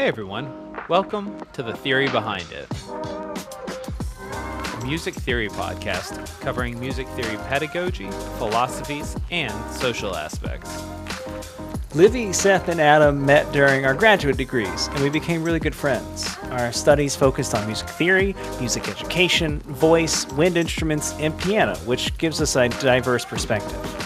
Hey everyone, welcome to The Theory Behind It, a music theory podcast covering music theory pedagogy, philosophies, and social aspects. Livy, Seth, and Adam met during our graduate degrees, and we became really good friends. Our studies focused on music theory, music education, voice, wind instruments, and piano, which gives us a diverse perspective.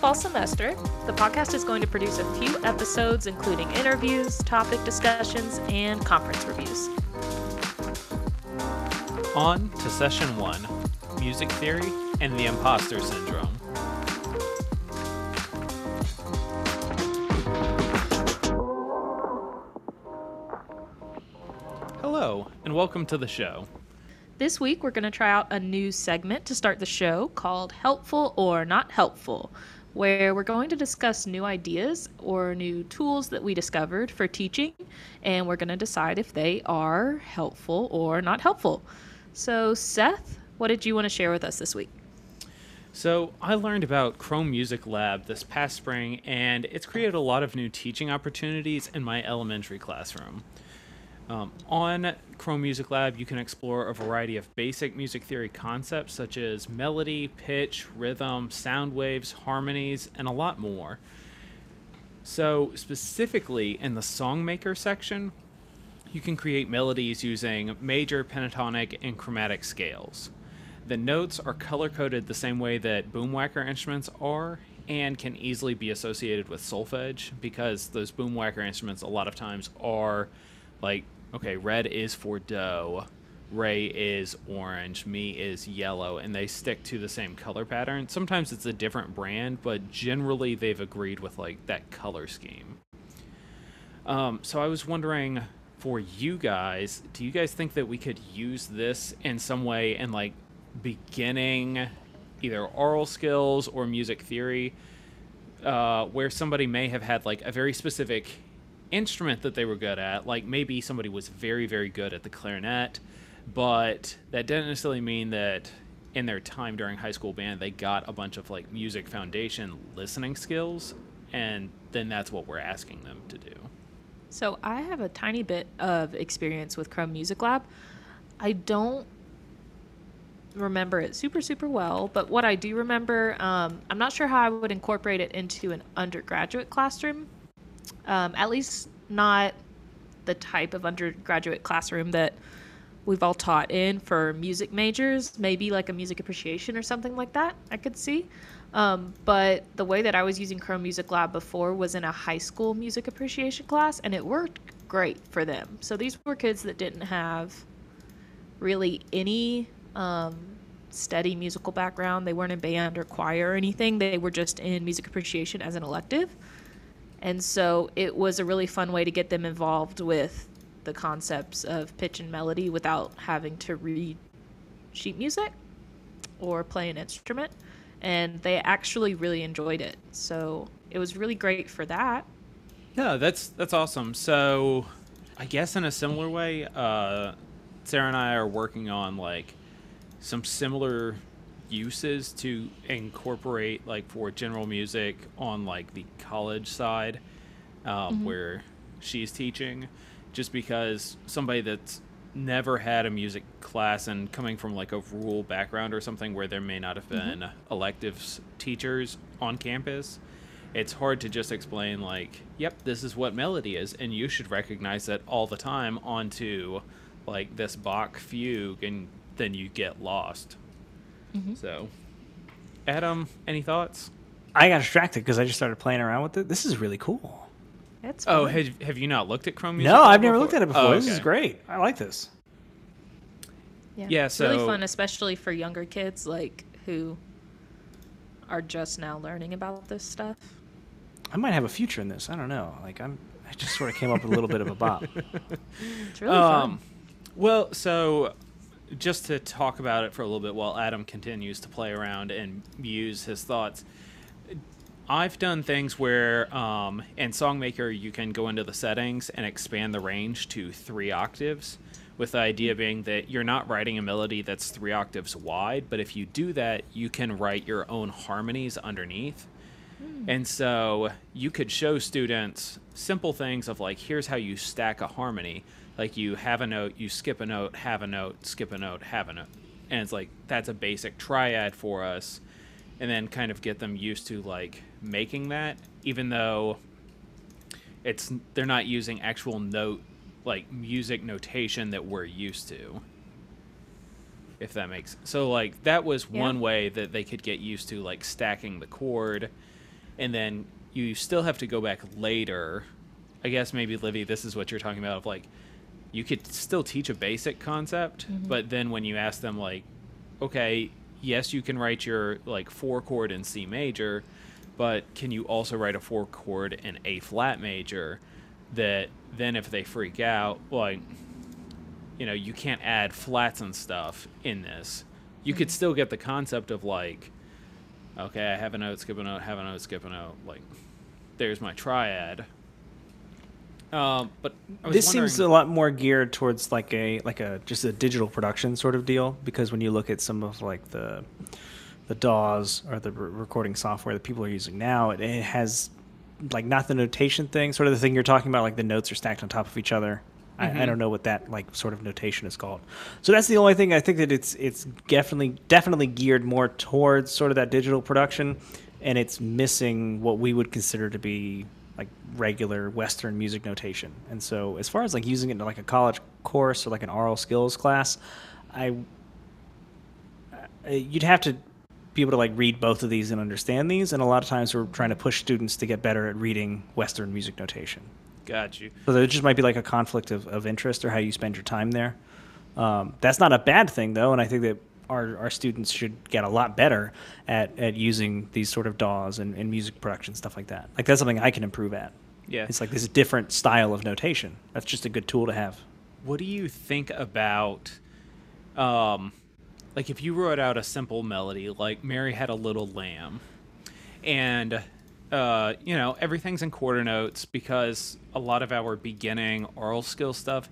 Fall semester, the podcast is going to produce a few episodes, including interviews, topic discussions, and conference reviews. On to session one music theory and the imposter syndrome. Hello, and welcome to the show. This week, we're going to try out a new segment to start the show called Helpful or Not Helpful, where we're going to discuss new ideas or new tools that we discovered for teaching, and we're going to decide if they are helpful or not helpful. So, Seth, what did you want to share with us this week? So, I learned about Chrome Music Lab this past spring, and it's created a lot of new teaching opportunities in my elementary classroom. Um, on Chrome Music Lab, you can explore a variety of basic music theory concepts such as melody, pitch, rhythm, sound waves, harmonies, and a lot more. So, specifically in the Songmaker section, you can create melodies using major, pentatonic, and chromatic scales. The notes are color coded the same way that boomwhacker instruments are and can easily be associated with solfege because those boomwhacker instruments a lot of times are like okay, red is for do, re is orange, mi is yellow, and they stick to the same color pattern. Sometimes it's a different brand, but generally they've agreed with like that color scheme. Um, so I was wondering for you guys, do you guys think that we could use this in some way in like beginning either aural skills or music theory, uh, where somebody may have had like a very specific instrument that they were good at. Like maybe somebody was very, very good at the clarinet, but that didn't necessarily mean that in their time during high school band they got a bunch of like music foundation listening skills, and then that's what we're asking them to do. So I have a tiny bit of experience with Chrome Music Lab. I don't remember it super super well but what i do remember um, i'm not sure how i would incorporate it into an undergraduate classroom um, at least not the type of undergraduate classroom that we've all taught in for music majors, maybe like a music appreciation or something like that, I could see. Um, but the way that I was using Chrome Music Lab before was in a high school music appreciation class, and it worked great for them. So these were kids that didn't have really any um, steady musical background. They weren't in band or choir or anything, they were just in music appreciation as an elective. And so it was a really fun way to get them involved with the concepts of pitch and melody without having to read sheet music or play an instrument. And they actually really enjoyed it. So it was really great for that. Yeah, that's that's awesome. So I guess in a similar way, uh, Sarah and I are working on like some similar uses to incorporate like for general music on like the college side um, mm-hmm. where she's teaching just because somebody that's never had a music class and coming from like a rural background or something where there may not have mm-hmm. been mm-hmm. electives teachers on campus it's hard to just explain like yep this is what melody is and you should recognize that all the time onto like this bach fugue and then you get lost Mm-hmm. So, Adam, any thoughts? I got distracted because I just started playing around with it. This is really cool. That's oh, have, have you not looked at Chrome Music? No, I've never looked at it before. Oh, okay. This is great. I like this. Yeah, yeah so really fun, especially for younger kids like who are just now learning about this stuff. I might have a future in this. I don't know. Like I'm, I just sort of came up with a little bit of a bop. It's really um, fun. Well, so just to talk about it for a little bit while Adam continues to play around and use his thoughts. I've done things where um, in Songmaker you can go into the settings and expand the range to three octaves, with the idea being that you're not writing a melody that's three octaves wide, but if you do that, you can write your own harmonies underneath. And so you could show students simple things of like, here's how you stack a harmony. Like you have a note, you skip a note, have a note, skip a note, have a note. And it's like, that's a basic triad for us. And then kind of get them used to like making that, even though it's they're not using actual note like music notation that we're used to if that makes so like that was Yeah. one way that they could get used to like stacking the chord and then you still have to go back later i guess maybe livy this is what you're talking about of like you could still teach a basic concept mm-hmm. but then when you ask them like okay yes you can write your like four chord in c major but can you also write a four chord in a flat major? That then if they freak out like you know you can't add flats and stuff in this. You could mm-hmm. still get the concept of like okay i have a note skip a note have a note skip a note like there's my triad um, but I was this seems a lot more geared towards like a like a just a digital production sort of deal because when you look at some of like the the DAWs or the re- recording software that people are using now, it, it has like not the notation thing, sort of the thing you're talking about, like the notes are stacked on top of each other. I, I don't know what that like sort of notation is called. So that's the only thing I think that it's it's definitely definitely geared more towards sort of that digital production, and it's missing what we would consider to be like regular Western music notation. And so as far as like using it in like a college course or like an aural skills class, I you'd have to be able to like read both of these and understand these. And a lot of times we're trying to push students to get better at reading Western music notation. got you So there just might be like a conflict of, of interest or how you spend your time there. Um, that's not a bad thing though, and I think that our, our students should get a lot better at, at using these sort of DAWs and, and music production stuff like that. Like that's something I can improve at. yeah It's like this different style of notation. That's just a good tool to have. what do you think about um like if you wrote out a simple melody like mary had a little lamb and uh you know everything's in quarter notes because a lot of our beginning aural skill stuff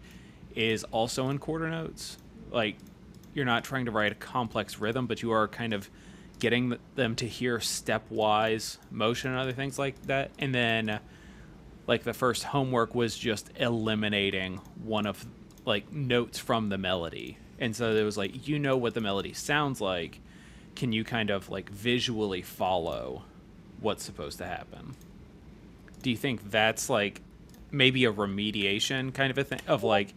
is also in quarter notes like you're not trying to write a complex rhythm but you are kind of getting them to hear stepwise motion and other things like that. And then like the first homework was just eliminating one of like notes from the melody. And so it was like you know what the melody sounds like. Can you kind of like visually follow what's supposed to happen? Do you think that's like maybe a remediation kind of a thing? Of like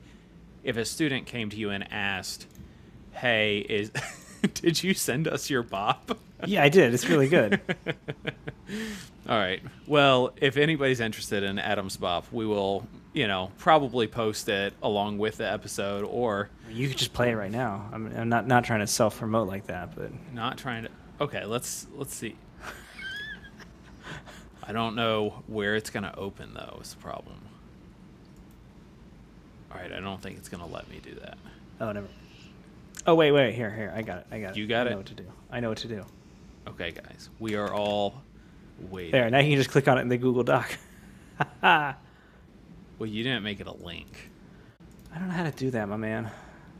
if a student came to you and asked hey is did you send us your bop Yeah, I did. It's really good. All right. Well, if anybody's interested in Adam's Bop, we will, you know, probably post it along with the episode or you could just play it right now. I'm, I'm not not trying to self promote like that, but not trying to Okay, let's let's see. I don't know where it's going to open though, is the problem. All right, I don't think it's going to let me do that. oh never. Oh wait, wait, here, here. I got it. I got it. You got I know what to do. I know what to do. Okay, guys. We are all waiting. There. Now you can just click on it in the Google Doc. Well, you didn't make it a link. I don't know how to do that, my man.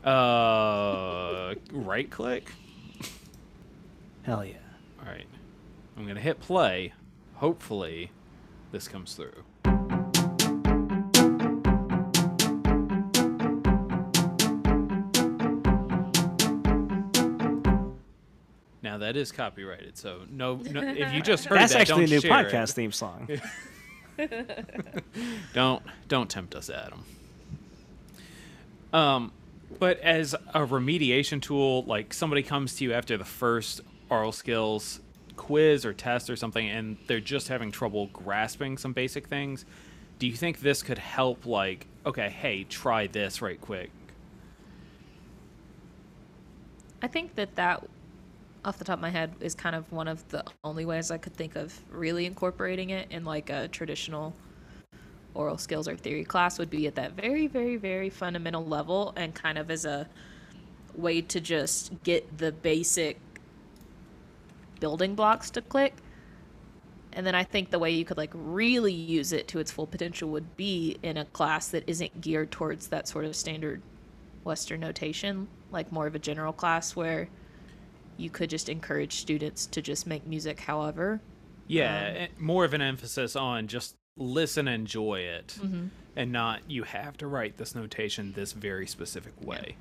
Uh, right click. Hell yeah. All right. I'm going to hit play. Hopefully, this comes through. That is copyrighted, so no. no if you just heard That's that, actually a don't new share it. podcast theme song. Don't don't tempt us, Adam. Um, but as a remediation tool, like somebody comes to you after the first aural skills quiz or test or something, and they're just having trouble grasping some basic things. Do you think this could help? Like, okay, hey, try this right quick. I think that that, off the top of my head, is kind of one of the only ways I could think of really incorporating it in like a traditional aural skills or theory class would be at that very, very, very fundamental level and kind of as a way to just get the basic building blocks to click. And then I think the way you could like really use it to its full potential would be in a class that isn't geared towards that sort of standard Western notation, like more of a general class where you could just encourage students to just make music however Yeah, eh, more of an emphasis on just listen, enjoy it, Mm-hmm. and not you have to write this notation this very specific way.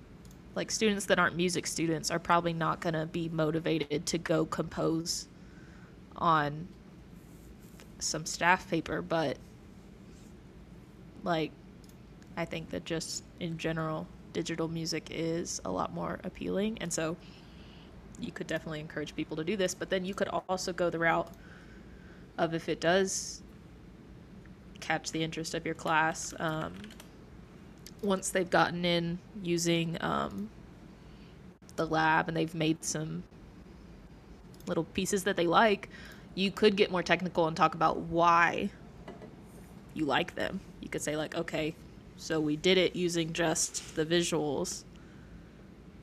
like students that aren't music students are probably not going to be motivated to go compose on some staff paper but like i think that just in general digital music is a lot more appealing and so you could definitely encourage people to do this but then you could also go the route of if it does catch the interest of your class um, once they've gotten in using um, the lab and they've made some little pieces that they like, you could get more technical and talk about why you like them. You could say, like, okay, so we did it using just the visuals,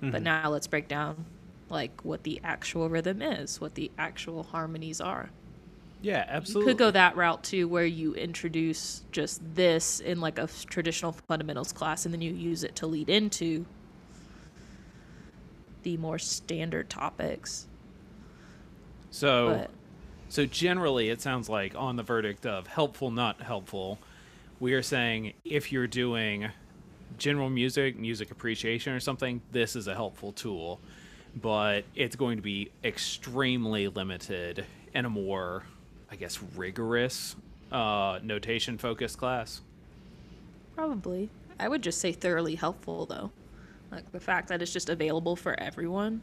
but now let's break down like what the actual rhythm is, what the actual harmonies are. Yeah, You absolutely. could go that route too, where you introduce just this in like a traditional fundamentals class, and then you use it to lead into the more standard topics. so, But so generally, it sounds like on the verdict of helpful, not helpful, we are saying if you're doing general music, music appreciation, or something, this is a helpful tool. But it's going to be extremely limited in a more, I guess, rigorous uh, notation focused class. probably, I would just say thoroughly helpful though. Like the fact that it's just available for everyone.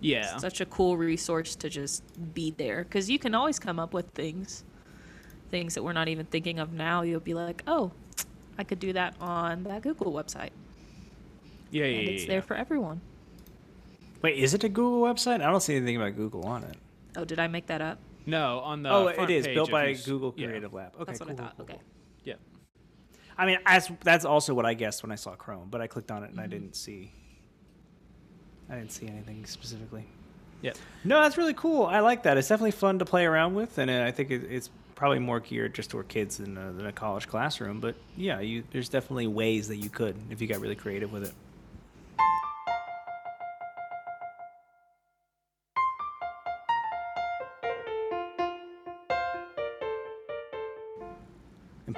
Yeah. Such a cool resource to just be there because you can always come up with things, things that we're not even thinking of now. You'll be like, oh, I could do that on that Google website, yeah, yeah, and yeah, it's yeah. there for everyone. Wait, is it a Google website? I don't see anything about Google on it. Oh, did I make that up? No, on the oh, it front is page, built by you s- Google yeah. Creative Lab. Okay, That's what cool, I thought. cool, okay. Yeah. I mean, as, that's also what I guessed when I saw Chrome, but I clicked on it and Mm-hmm. I didn't see. I didn't see anything specifically. Yeah. No, that's really cool. I like that. It's definitely fun to play around with, and uh, I think it, it's probably more geared just toward kids than a, than a college classroom. But yeah, you, there's definitely ways that you could if you got really creative with it.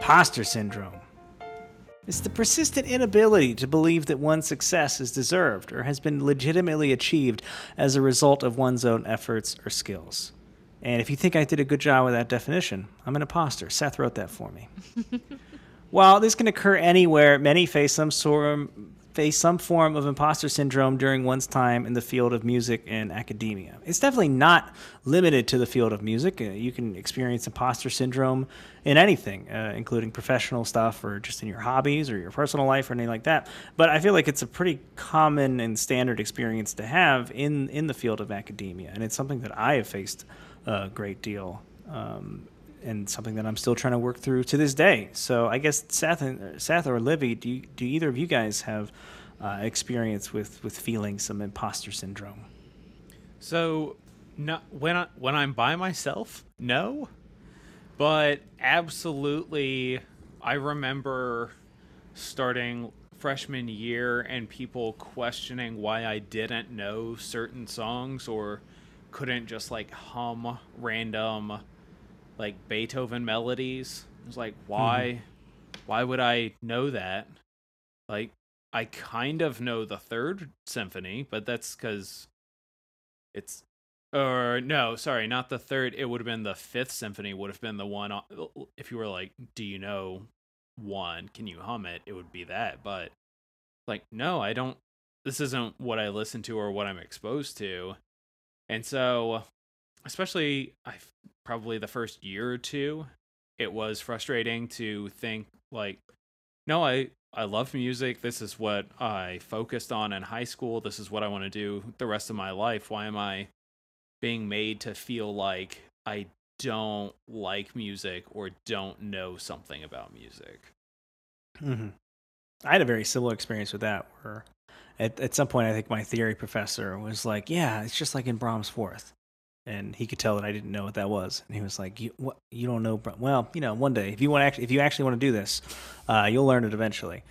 Imposter syndrome. It's the persistent inability to believe that one's success is deserved or has been legitimately achieved as a result of one's own efforts or skills. And if you think I did a good job with that definition, I'm an imposter. Seth wrote that for me. While this can occur anywhere, many face some sort face some form of imposter syndrome during one's time in the field of music and academia. It's definitely not limited to the field of music. Uh, you can experience imposter syndrome in anything, uh, including professional stuff or just in your hobbies or your personal life or anything like that. But I feel like it's a pretty common and standard experience to have in in the field of academia, and it's something that I have faced a great deal. Um, and something that I'm still trying to work through to this day. So I guess Seth, and, Seth or Livy, do you, do either of you guys have uh, experience with with feeling some imposter syndrome? So, when I when I'm by myself, no, but absolutely, I remember starting freshman year and people questioning why I didn't know certain songs or couldn't just like hum random like Beethoven melodies. It's like, mm-hmm. why why would I know that? Like I kind of know the third symphony, but that's cuz it's or no, sorry, not the third. It would have been the fifth symphony. Would have been the one. If you were like, "Do you know one? Can you hum it?" It would be that. But like, no, I don't. This isn't what I listen to or what I'm exposed to, and so, especially I probably the first year or two, it was frustrating to think like, no, I I love music. This is what I focused on in high school. This is what I want to do the rest of my life. Why am I being made to feel like I don't like music or don't know something about music? Mm-hmm. I had a very similar experience with that, where at, at some point I think my theory professor was like, "Yeah, it's just like in Brahms' Fourth," and he could tell that I didn't know what that was, and he was like, "You what? You don't know? Well, you know, one day if you want actually if you actually want to do this, uh, you'll learn it eventually."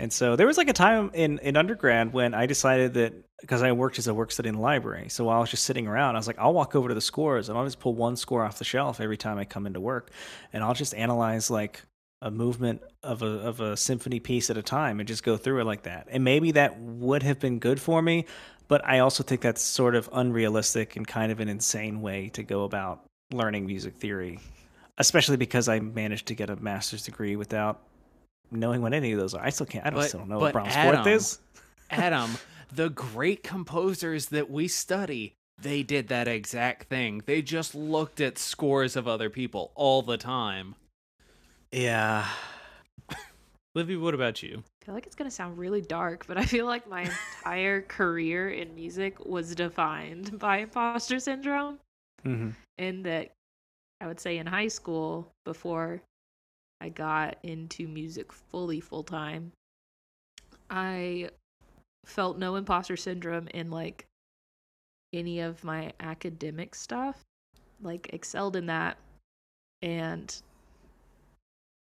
And so there was like a time in, in undergrad when I decided that because I worked as a work study in the library. So while I was just sitting around, I was like, I'll walk over to the scores and I'll just pull one score off the shelf every time I come into work. And I'll just analyze like a movement of a of a symphony piece at a time and just go through it like that. And maybe that would have been good for me, but I also think that's sort of unrealistic and kind of an insane way to go about learning music theory, especially because I managed to get a master's degree without knowing what any of those are. I still can't. I don't, But- still don't know what Brahms Adam- fourth is. Adam, the great composers that we study, they did that exact thing. They just looked at scores of other people all the time. Yeah. Livy, what about you? I feel like it's gonna sound really dark, but I feel like my entire career in music was defined by imposter syndrome. hmm in that I would say in high school before I got into music fully full time, I felt no imposter syndrome in like any of my academic stuff. Like excelled in that and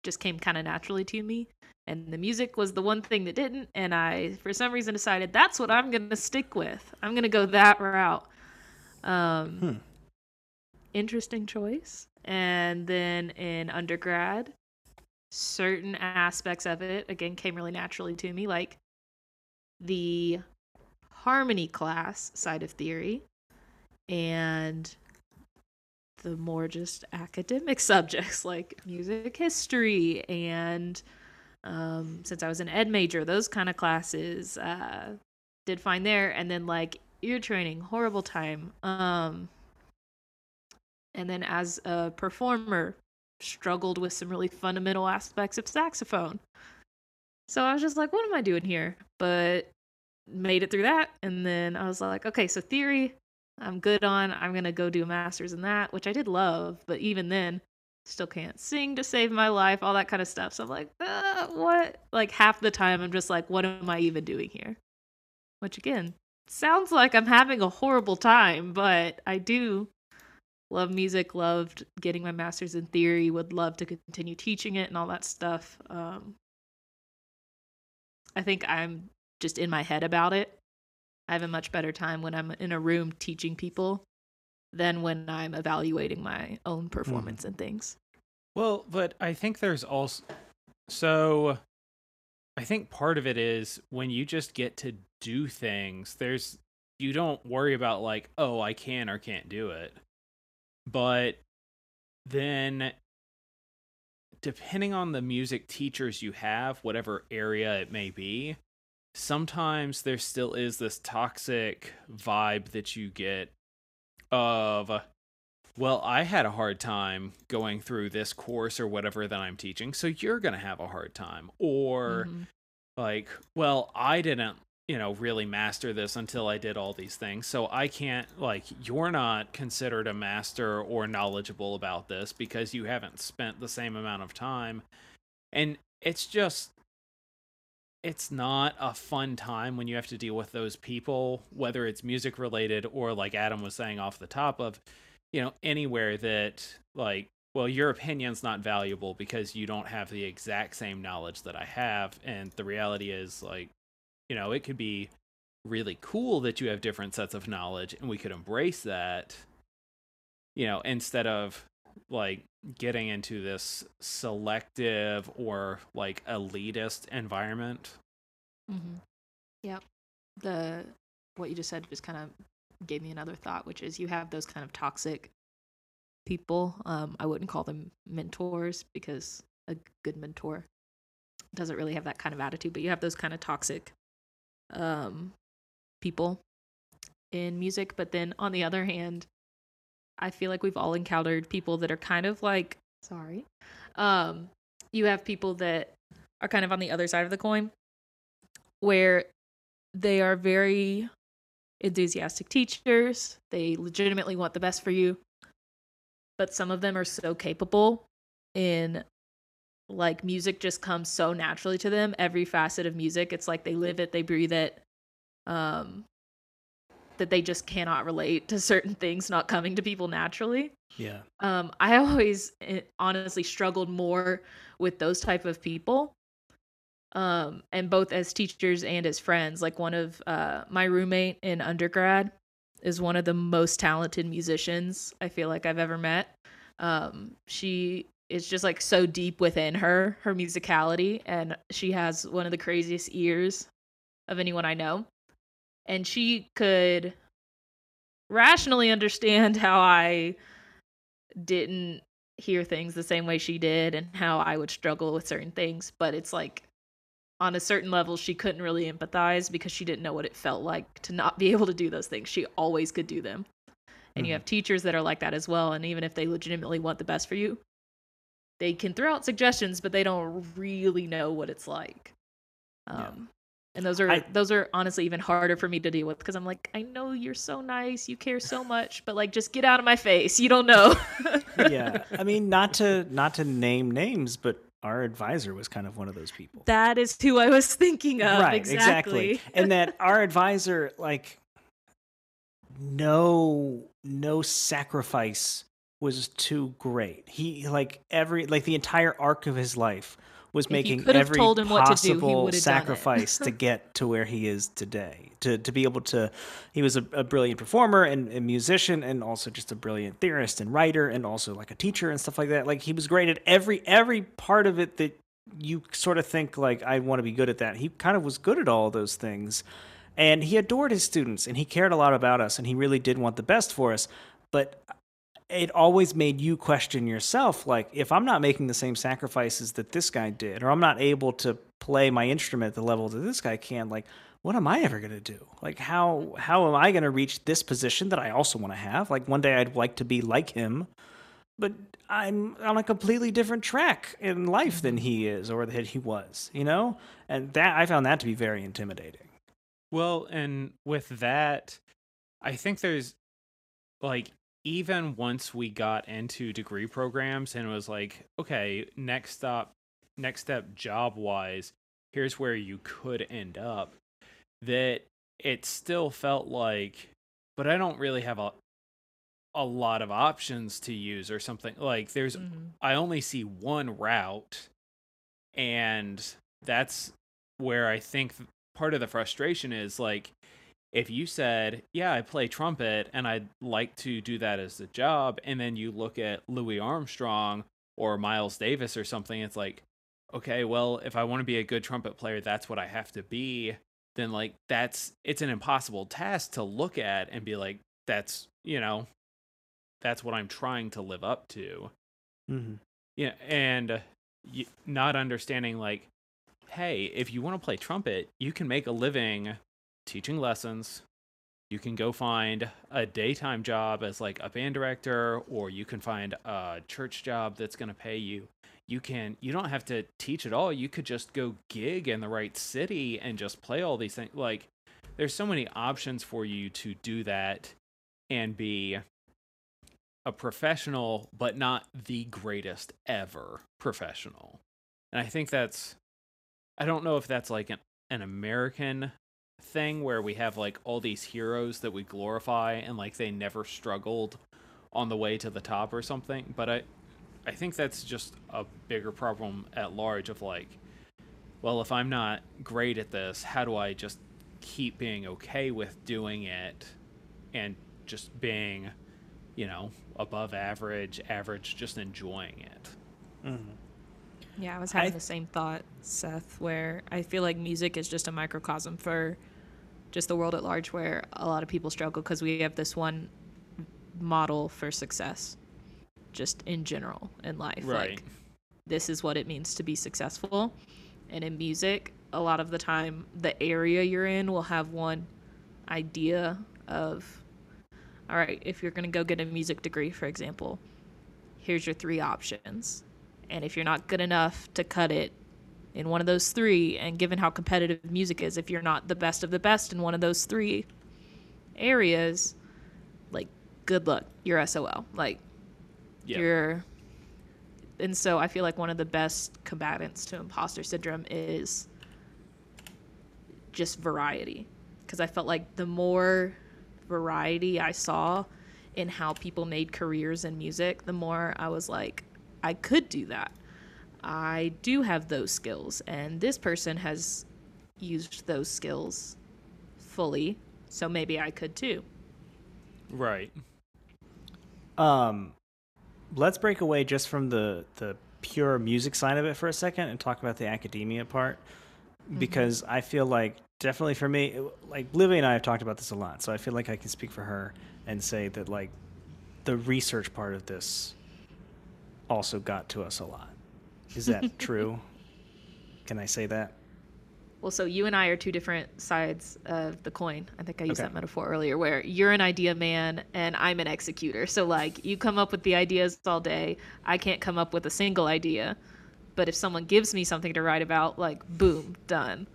just came kind of naturally to me. And the music was the one thing that didn't. And I, for some reason, decided that's what I'm going to stick with. I'm going to go that route. Um, Hmm. Interesting choice. And then in undergrad, certain aspects of it, again, came really naturally to me, like the harmony class side of theory and the more just academic subjects like music history and um, since I was an ed major, those kind of classes uh, did fine there. And then like ear training, horrible time. Um, and then as a performer, struggled with some really fundamental aspects of saxophone. So I was just like, what am I doing here? But made it through that. And then I was like, okay, so theory, I'm good on. I'm going to go do a master's in that, which I did love. But even then, still can't sing to save my life, all that kind of stuff. So I'm like, uh, what? Like half the time, I'm just like, what am I even doing here? Which again, sounds like I'm having a horrible time, but I do love music, loved getting my master's in theory, would love to continue teaching it and all that stuff. Um, I think I'm just in my head about it. I have a much better time when I'm in a room teaching people than when I'm evaluating my own performance hmm. and things. Well, but I think there's also so I think part of it is when you just get to do things, there's you don't worry about like, oh, I can or can't do it. But then depending on the music teachers you have, whatever area it may be, sometimes there still is this toxic vibe that you get of well, I had a hard time going through this course or whatever that I'm teaching, so you're going to have a hard time. Or Mhm. like, well, I didn't, you know, really master this until I did all these things. So I can't like you're not considered a master or knowledgeable about this because you haven't spent the same amount of time. And it's just it's not a fun time when you have to deal with those people, whether it's music related or like Adam was saying off the top of, you know, anywhere that like, well, your opinion's not valuable because you don't have the exact same knowledge that I have. And the reality is like, you know, it could be really cool that you have different sets of knowledge and we could embrace that, you know, instead of like getting into this selective or like elitist environment. Mm-hmm. Yep. The what you just said just kind of gave me another thought, which is you have those kind of toxic people. Um, I wouldn't call them mentors because a good mentor doesn't really have that kind of attitude, but you have those kind of toxic um, people in music. But then on the other hand, I feel like we've all encountered people that are kind of like, sorry, um, you have people that are kind of on the other side of the coin where they are very enthusiastic teachers. They legitimately want the best for you. But some of them are so capable in like music just comes so naturally to them. Every facet of music, it's like they live it, they breathe it. Um that they just cannot relate to certain things not coming to people naturally. Yeah. Um, I always eh, honestly struggled more with those type of people um, and both as teachers and as friends. Like one of uh, my roommate in undergrad is one of the most talented musicians I feel like I've ever met. Um, she is just like so deep within her, her musicality, and she has one of the craziest ears of anyone I know. And she could rationally understand how I didn't hear things the same way she did and how I would struggle with certain things, but it's like on a certain level she couldn't really empathize because she didn't know what it felt like to not be able to do those things. She always could do them. And mm-hmm. you have teachers that are like that as well and even if they legitimately want the best for you, they can throw out suggestions but they don't really know what it's like. Um yeah and those are I, those are honestly even harder for me to deal with because i'm like i know you're so nice you care so much but like just get out of my face you don't know. Yeah i mean not to not to name names but our advisor was kind of one of those people. That is who i was thinking of right exactly, exactly. and that our advisor like no no sacrifice was too great. He like every like the entire arc of his life was making every possible do, sacrifice to get to where he is today. To to be able to, he was a, a brilliant performer and, and, musician, and also just a brilliant theorist and writer, and also like a teacher and stuff like that. Like he was great at every every part of it that you sort of think like I want to be good at that. He kind of was good at all those things. And he adored his students and he cared a lot about us and he really did want the best for us. But it always made you question yourself like if i'm not making the same sacrifices that this guy did or i'm not able to play my instrument at the level that this guy can like what am i ever going to do? Like how how am i going to reach this position that i also want to have? Like one day i'd like to be like him but i'm on a completely different track in life than he is or that he was you know? And that i found that to be very intimidating. Well and with that i think there's like even once we got into degree programs and it was like, okay, next stop, next step job wise, here's where you could end up, that it still felt like, but I don't really have a a lot of options to use or something. Like there's mm-hmm. I only see one route and that's where I think part of the frustration is like if you said, "Yeah, I play trumpet and I'd like to do that as a job," and then you look at Louis Armstrong or Miles Davis or something, it's like, okay, well, if I want to be a good trumpet player, that's what I have to be. Then like that's it's an impossible task to look at and be like, that's you know, that's what I'm trying to live up to. Mm-hmm. Yeah, and not understanding like, hey, if you want to play trumpet, you can make a living teaching lessons. You can go find a daytime job as like a band director, or you can find a church job that's going to pay you. You can, you don't have to teach at all. You could just go gig in the right city and just play all these things. Like, there's so many options for you to do that and be a professional, but not the greatest ever professional. And I think that's, I don't know if that's like an, an American thing where we have like all these heroes that we glorify and like they never struggled on the way to the top or something but i i think that's just a bigger problem at large of like well if i'm not great at this how do i just keep being okay with doing it and just being you know above average average just enjoying it mm-hmm. yeah i was having I, the same thought seth where i feel like music is just a microcosm for just the world at large where a lot of people struggle because we have this one model for success just in general in life. Right. like this is what it means to be successful. And in music a lot of the time the area you're in will have one idea of all right if you're going to go get a music degree for example here's your three options. And if you're not good enough to cut it in one of those three. And given how competitive music is, if you're not the best of the best in one of those three areas, like good luck, you're SOL. Like yep. you're. And so I feel like one of the best combatants to imposter syndrome is just variety. Because I felt like the more variety I saw in how people made careers in music, the more I was like, I could do that. I do have those skills, and this person has used those skills fully, so maybe I could too. Right. Um, let's break away just from the the pure music side of it for a second and talk about the academia part because I feel like definitely for me, like Livy and I have talked about this a lot, so I feel like I can speak for her and say that like the research part of this also got to us a lot. Is that true? Can I say that? Well, so you and I are two different sides of the coin. I think I used Okay. that metaphor earlier, where you're an idea man and I'm an executor. So, like, you come up with the ideas all day. I can't come up with a single idea. But if someone gives me something to write about, like, boom, done.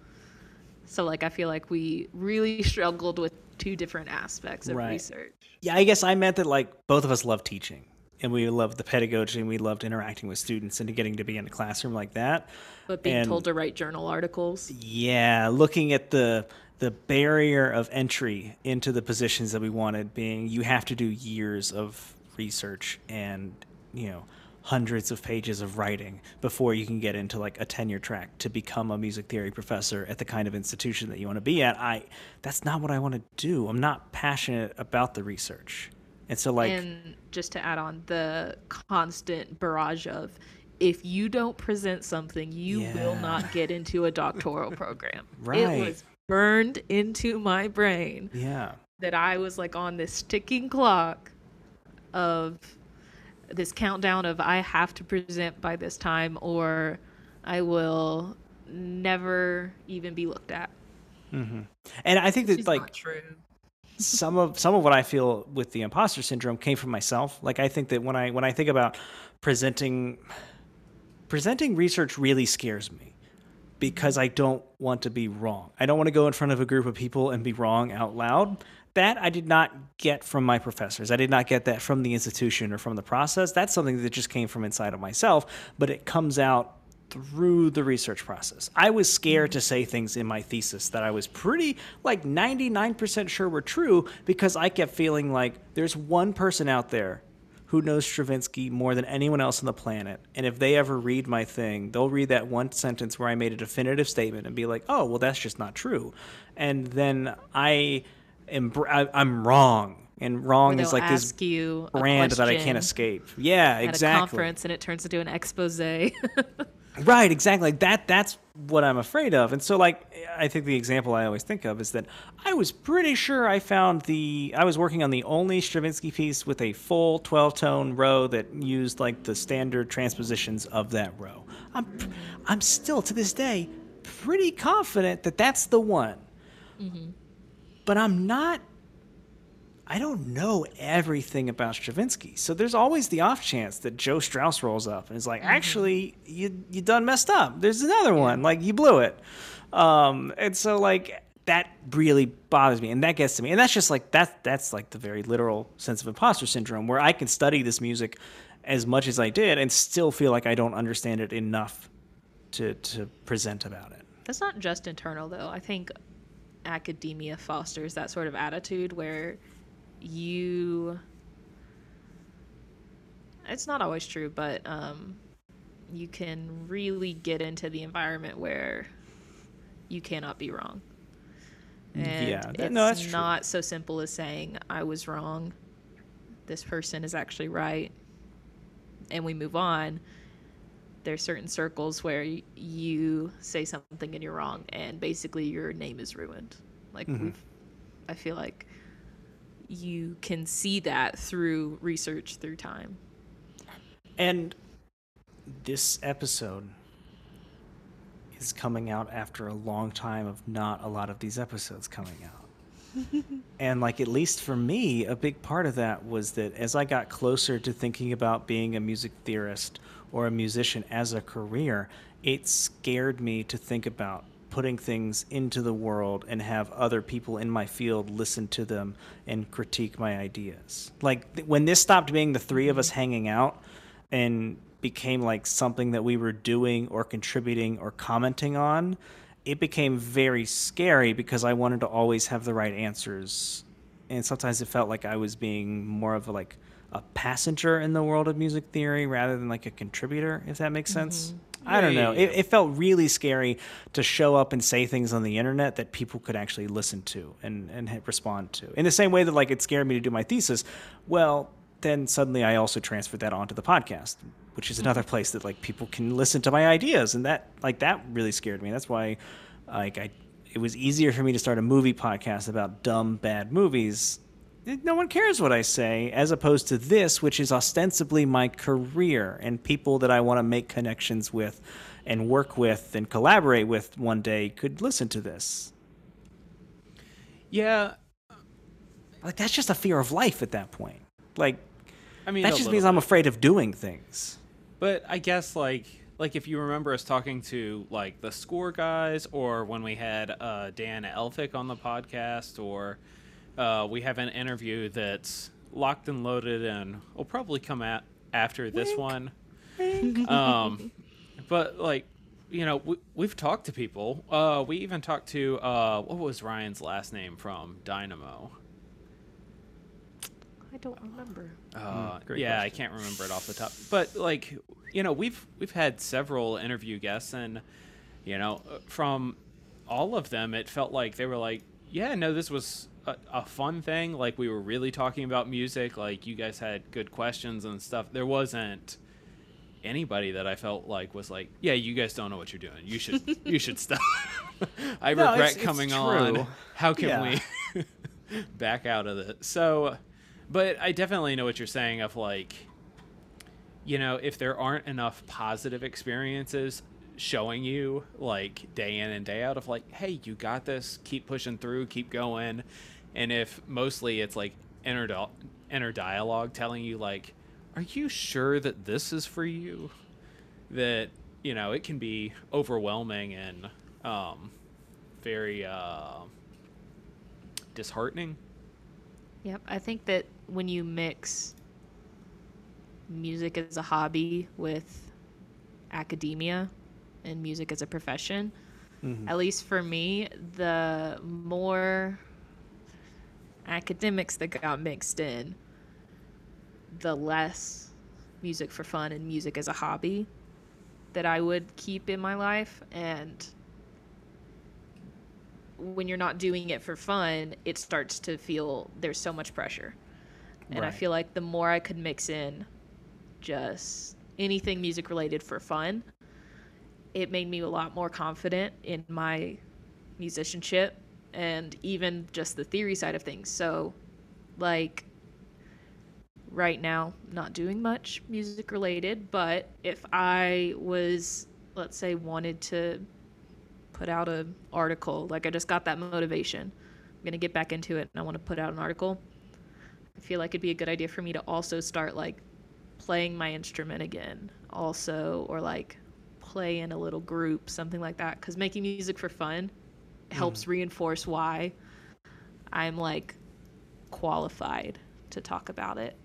So, like, I feel like we really struggled with two different aspects of Right. research. Yeah, I guess I meant that like both of us love teaching and we loved the pedagogy and we loved interacting with students and getting to be in a classroom like that. But being And- told to write journal articles. Yeah, looking at the the barrier of entry into the positions that we wanted being you have to do years of research and, you know, hundreds of pages of writing before you can get into like a tenure track to become a music theory professor at the kind of institution that you want to be at. I that's not what I want to do. I'm not passionate about the research. And so like and just to add on the constant barrage of if you don't present something you will not get into a doctoral program Right. it was burned into my brain yeah. that i was like on this ticking clock of this countdown of i have to present by this time or i will never even be looked at Mm-hmm. And I think that She's like true some of some of what I feel with the imposter syndrome came from myself. Like I think that when I when I think about presenting presenting research really scares me because I don't want to be wrong. I don't want to go in front of a group of people and be wrong out loud. That I did not get from my professors. I did not get that from the institution or from the process. That's something that just came from inside of myself, but it comes out through the research process. I was scared to say things in my thesis that I was pretty like 99% sure were true because I kept feeling like there's one person out there who knows Stravinsky more than anyone else on the planet. And if they ever read my thing, they'll read that one sentence where I made a definitive statement and be like, "Oh, well that's just not true." And then I am I, I'm wrong. And wrong is like this brand that I can't escape. Yeah, at exactly. a conference and it turns into an expose Right, exactly. Like that that's what I'm afraid of. And so like I think the example I always think of is that I was pretty sure I found the I was working on the only Stravinsky piece with a full 12-tone row that used like the standard transpositions of that row. I'm I'm still to this day pretty confident that that's the one. Mm-hmm. But I'm not I don't know everything about Stravinsky. So there's always the off chance that Joe Straus rolls up and is like, actually, you you done messed up. There's another one. Like you blew it. Um, and so like that really bothers me and that gets to me. And that's just like that that's like the very literal sense of imposter syndrome where I can study this music as much as I did and still feel like I don't understand it enough to to present about it. That's not just internal, though. I think academia fosters that sort of attitude where you. It's not always true, but um, you can really get into the environment where you cannot be wrong. And Yeah, that- it's no, that's true. not so simple as saying, I was wrong. This person is actually right. And we move on there's certain circles where y- you say something and you're wrong and basically your name is ruined like Mm-hmm. we've i feel like you can see that through research through time And this episode is coming out after a long time of not a lot of these episodes coming out. and like at least for me, a big part of that was that as I got closer to thinking about being a music theorist or a musician as a career, it scared me to think about putting things into the world and have other people in my field listen to them and critique my ideas. Like th- when this stopped being the three of us hanging out and became like something that we were doing or contributing or commenting on, it became very scary because I wanted to always have the right answers and sometimes it felt like I was being more of a, like a passenger in the world of music theory rather than like a contributor, if that makes mm-hmm. sense. I don't know. It, it felt really scary to show up and say things on the internet that people could actually listen to and, and respond to. In the same way that like it scared me to do my thesis, well, then suddenly I also transferred that onto the podcast, which is another place that like people can listen to my ideas, and that like that really scared me. That's why, like I, it was easier for me to start a movie podcast about dumb bad movies. No one cares what I say, as opposed to this, which is ostensibly my career and people that I want to make connections with, and work with and collaborate with one day could listen to this. Yeah, Like that's just a fear of life at that point. Like I mean that just means I'm afraid of doing things. But I guess like like if you remember us talking to like the score guys, or when we had uh, Dan Elphick on the podcast, or uh, we have an interview that's locked and loaded and will probably come out after this one. Um, but like you know we, we've talked to people. Uh, we even talked to uh, what was Ryan's last name from Dynamo. I don't remember. Uh, great yeah, I can't remember it off the top. But like, you know, we've we've had several interview guests, and you know, uh, from all of them, it felt like they were like, yeah, no, this was a, a fun thing. Like we were really talking about music. Like you guys had good questions and stuff. There wasn't anybody that I felt like was like, yeah, you guys don't know what you're doing. You should you should stop. I No, regret it's- it's coming true. on. How can Yeah. we back out of it? So, but I definitely know what you're saying. Of like, you know, if there aren't enough positive experiences showing you like day in and day out of like, hey, you got this. Keep pushing through. Keep going. And if mostly it's like inner di- inner dialogue telling you like, are you sure that this is for you? That you know it can be overwhelming and um, very uh, disheartening. Yep, I think that when you mix music as a hobby with academia and music as a profession, at least for me, the more academics that got mixed in, the less music for fun and music as a hobby that I would keep in my life. And when you're not doing it for fun, it starts to feel there's so much pressure. And I feel like the more I could mix in just anything music related for fun, it made me a lot more confident in my musicianship and even just the theory side of things. So, like, right now, not doing much music related, but if I was, let's say, wanted to put out an article, like I just got that motivation, I'm going to get back into it and I want to put out an article. I feel like it'd be a good idea for me to also start like playing my instrument again, also, or like play in a little group, something like that. Because making music for fun helps mm. reinforce why I'm like qualified to talk about it.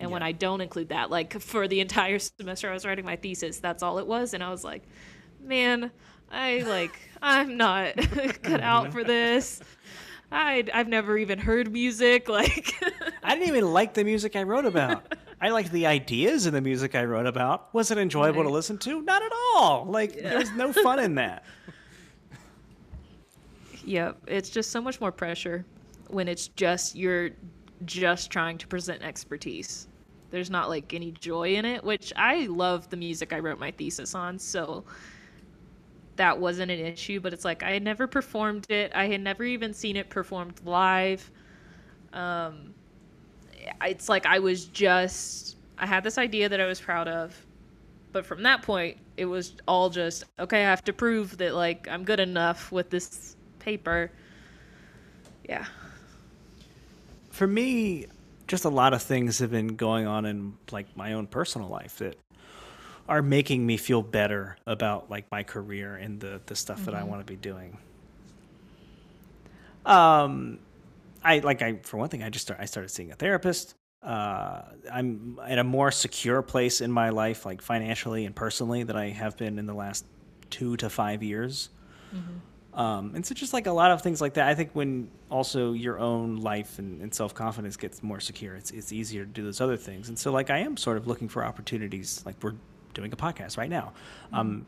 And when I don't include that, like for the entire semester I was writing my thesis, that's all it was. And I was like, man, I like, I'm not cut out for this. I, I've never even heard music. Like, I didn't even like the music I wrote about. I liked the ideas in the music I wrote about. Was it enjoyable to listen to? Not at all. Like there was no fun in that. yeah, it's just so much more pressure when it's just you're just trying to present expertise. There's not like any joy in it, which I love the music I wrote my thesis on, so that wasn't an issue, but it's like I had never performed it. I had never even seen it performed live. Um it's like I was just I had this idea that I was proud of, but from that point it was all just okay, I have to prove that like I'm good enough with this paper. Yeah. For me, just a lot of things have been going on in like my own personal life that are making me feel better about like my career and the the stuff that I want to be doing. Um I like I for one thing I just start, I started seeing a therapist. Uh, I'm in a more secure place in my life, like financially and personally, than I have been in the last two to five years. Um, and so just like a lot of things like that, I think when also your own life and, and self confidence gets more secure, it's it's easier to do those other things. And so like I am sort of looking for opportunities. Like we're doing a podcast right now. Um,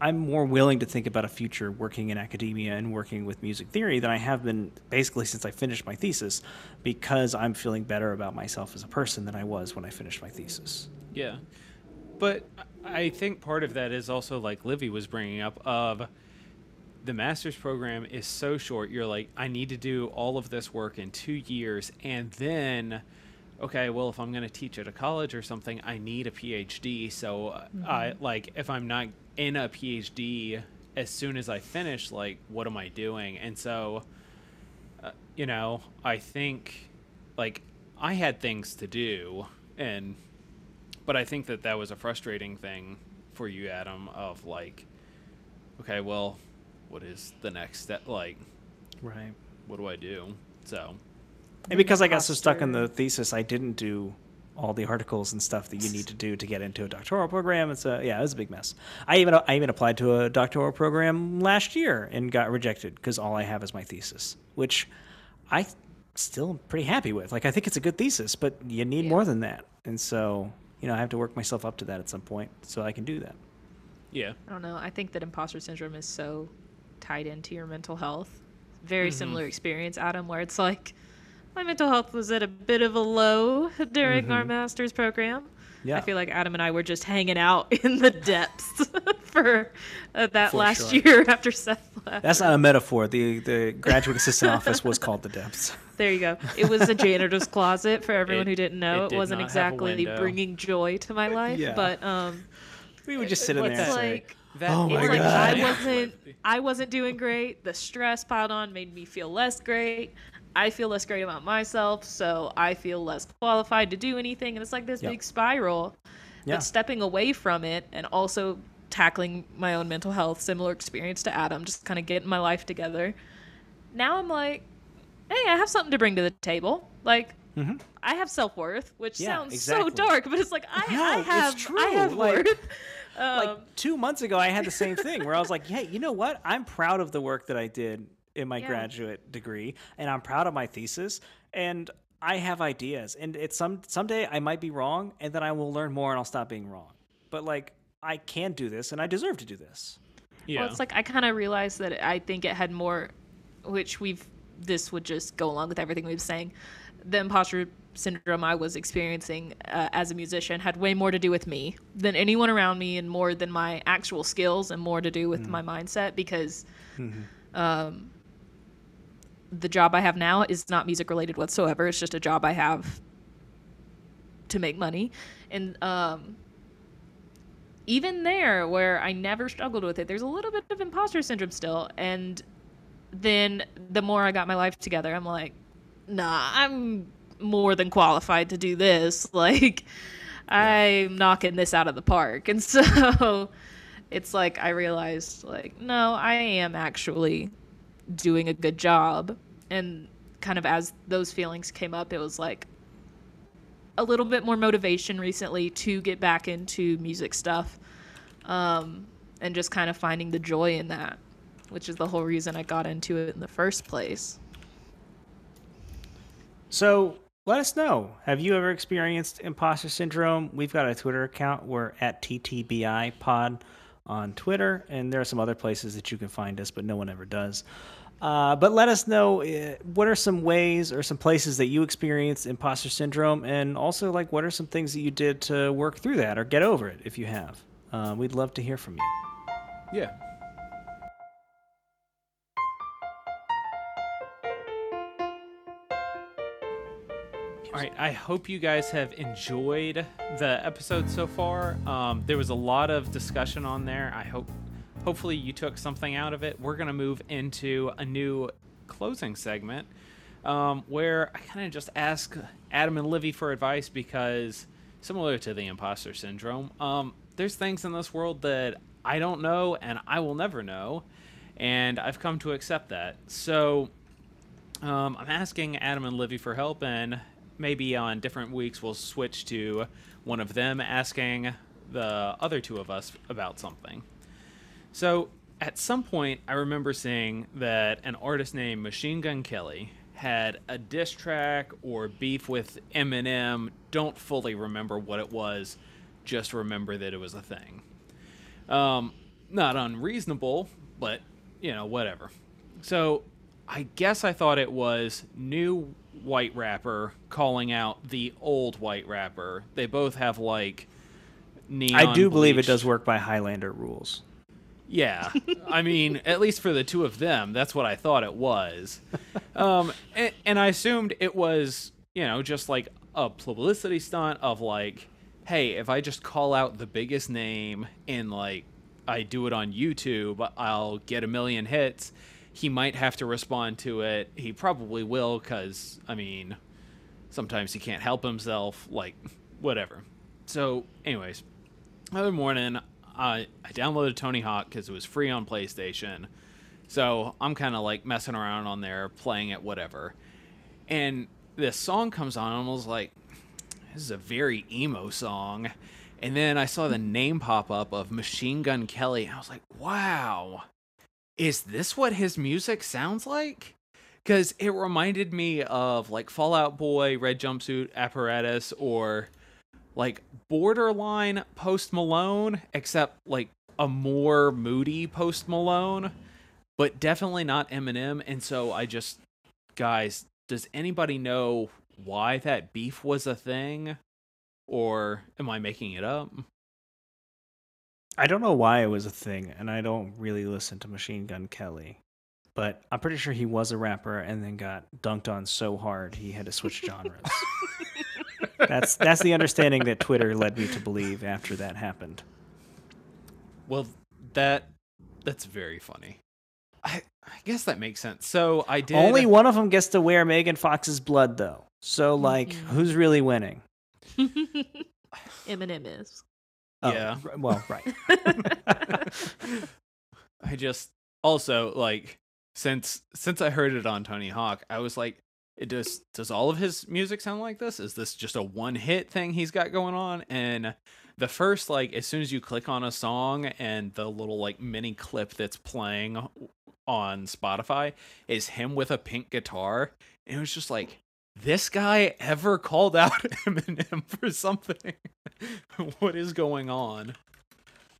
I'm more willing to think about a future working in academia and working with music theory than I have been basically since I finished my thesis, because I'm feeling better about myself as a person than I was when I finished my thesis. Yeah. But I think part of that is also like Livy was bringing up of the master's program is so short. You're like, I need to do all of this work in two years, and then, okay, well, if I'm going to teach at a college or something, I need a PhD. So, mm-hmm. I like if I'm not in a PhD as soon as I finish, like, what am I doing? And so, uh, you know, I think like I had things to do, and but I think that that was a frustrating thing for you, Adam, of like, okay, well, what is the next step? Like, right? What do I do? So, and because I got so stuck in the thesis, I didn't do all the articles and stuff that you need to do to get into a doctoral program. It's a yeah, it was a big mess. I even I even applied to a doctoral program last year and got rejected because all I have is my thesis, which I still pretty happy with. Like I think it's a good thesis, but you need yeah. more than that. And so, you know, I have to work myself up to that at some point so I can do that. Yeah. I don't know. I think that imposter syndrome is so tied into your mental health. Very mm-hmm. similar experience, Adam, where it's like my mental health was at a bit of a low during mm-hmm. our master's program. Yeah. I feel like Adam and I were just hanging out in the depths for uh, that for last sure. year after Seth left. That's not a metaphor. The the graduate assistant office was called the depths. There you go. It was a janitor's closet for everyone it, who didn't know. It, it wasn't exactly bringing joy to my life, yeah. but um, we would just sit in there. Like, that, oh my god! I wasn't I wasn't doing great. The stress piled on made me feel less great. I feel less great about myself, so I feel less qualified to do anything. And it's like this yep. big spiral. Yeah. But stepping away from it and also tackling my own mental health, similar experience to Adam, just kind of getting my life together. Now I'm like, hey, I have something to bring to the table. Like, mm-hmm. I have self worth, which yeah, sounds exactly. so dark, but it's like I, no, I have, I have like, worth. Um, like two months ago, I had the same thing where I was like, hey, you know what? I'm proud of the work that I did in my yeah. graduate degree, and I'm proud of my thesis, and I have ideas, and it's some someday I might be wrong, and then I will learn more, and I'll stop being wrong. But like, I can do this, and I deserve to do this. Yeah. Well, it's like I kind of realized that I think it had more, which we've. This would just go along with everything we've saying. The imposter syndrome I was experiencing uh, as a musician had way more to do with me than anyone around me, and more than my actual skills, and more to do with mm. my mindset because. Mm-hmm. Um, the job I have now is not music related whatsoever. It's just a job I have to make money. And um, even there, where I never struggled with it, there's a little bit of imposter syndrome still. And then the more I got my life together, I'm like, nah, I'm more than qualified to do this. Like, I'm knocking this out of the park. And so it's like I realized, like, no, I am actually doing a good job. And kind of as those feelings came up, it was like a little bit more motivation recently to get back into music stuff um, and just kind of finding the joy in that, which is the whole reason I got into it in the first place. So let us know. Have you ever experienced imposter syndrome? We've got a Twitter account. We're at TTBI Pod on Twitter, and there are some other places that you can find us, but no one ever does. Uh, but let us know uh, what are some ways or some places that you experienced imposter syndrome, and also like what are some things that you did to work through that or get over it if you have. Uh, we'd love to hear from you. Yeah. All right, I hope you guys have enjoyed the episode so far. Um, there was a lot of discussion on there. I hope hopefully you took something out of it. We're going to move into a new closing segment um, where I kind of just ask Adam and Livy for advice because, similar to the imposter syndrome, um, there's things in this world that I don't know and I will never know. And I've come to accept that. So um, I'm asking Adam and Livy for help, and maybe on different weeks we'll switch to one of them asking the other two of us about something. So, at some point, I remember seeing that an artist named Machine Gun Kelly had a diss track or beef with Eminem. Don't fully remember what it was, just remember that it was a thing. Um, not unreasonable, but you know, whatever. So I guess I thought it was new white rapper calling out the old white rapper. They both have like neon. I do believe it does work by Highlander rules. yeah, I mean, at least for the two of them, that's what I thought it was. Um, and, and I assumed it was, you know, just like a publicity stunt of like, hey, if I just call out the biggest name and like I do it on YouTube, I'll get a million hits. He might have to respond to it. He probably will, because I mean, sometimes he can't help himself. Like, whatever. So, anyways, other morning, I I downloaded Tony Hawk because it was free on PlayStation. So I'm kind of like messing around on there, playing it, whatever. And this song comes on, and I was like, "This is a very emo song." And then I saw the name pop up of Machine Gun Kelly, and I was like, "Wow, is this what his music sounds like?" Because it reminded me of like Fall Out Boy, Red Jumpsuit Apparatus, or like borderline Post Malone, except like a more moody Post Malone, but definitely not Eminem. And so I just, guys, does anybody know why that beef was a thing? Or am I making it up? I don't know why it was a thing, and I don't really listen to Machine Gun Kelly. But I'm pretty sure he was a rapper and then got dunked on so hard he had to switch genres. that's that's the understanding that Twitter led me to believe after that happened. Well, that that's very funny. I I guess that makes sense. So I did Only one of them gets to wear Megan Fox's blood, though. So, like, who's really winning? Eminem is. Oh, Yeah. r- well, right. I just also like since since I heard it on Tony Hawk, I was like, it does does all of his music sound like this? Is this just a one hit thing he's got going on? And the first like as soon as you click on a song and the little like mini clip that's playing on Spotify is him with a pink guitar, and it was just like this guy ever called out Eminem for something? what is going on?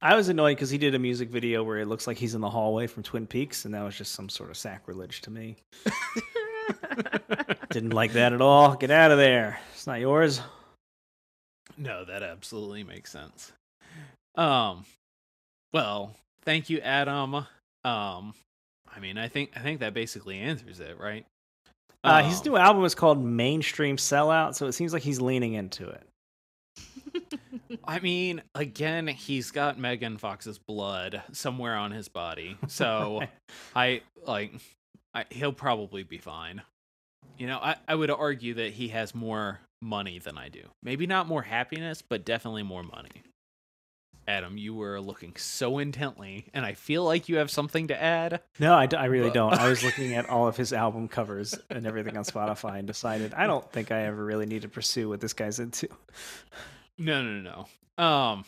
I was annoyed because he did a music video where it looks like he's in the hallway from Twin Peaks, and that was just some sort of sacrilege to me. Didn't like that at all. Get out of there. It's not yours. No, that absolutely makes sense. Um, well, thank you, Adam. Um, I mean, I think I think that basically answers it, right? Uh, his Um, new album is called Mainstream Sellout, so it seems like he's leaning into it. I mean, again, he's got Megan Fox's blood somewhere on his body, so I like, I, he'll probably be fine. You know, I, I would argue that he has more money than I do. Maybe not more happiness, but definitely more money. Adam, you were looking so intently, and I feel like you have something to add. No, I really Well- don't. I was looking at all of his album covers and everything on Spotify and decided I don't think I ever really need to pursue what this guy's into. No, no, no, no. Um,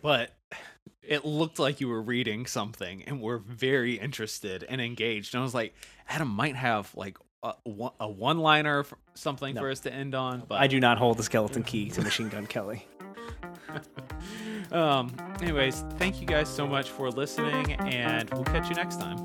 but it looked like you were reading something and were very interested and engaged. And I was like, Adam might have like a, one- a one-liner, for something No. for us to end on. But I do not hold the skeleton key to Machine Gun Kelly. um, anyways, thank you guys so much for listening, and we'll catch you next time.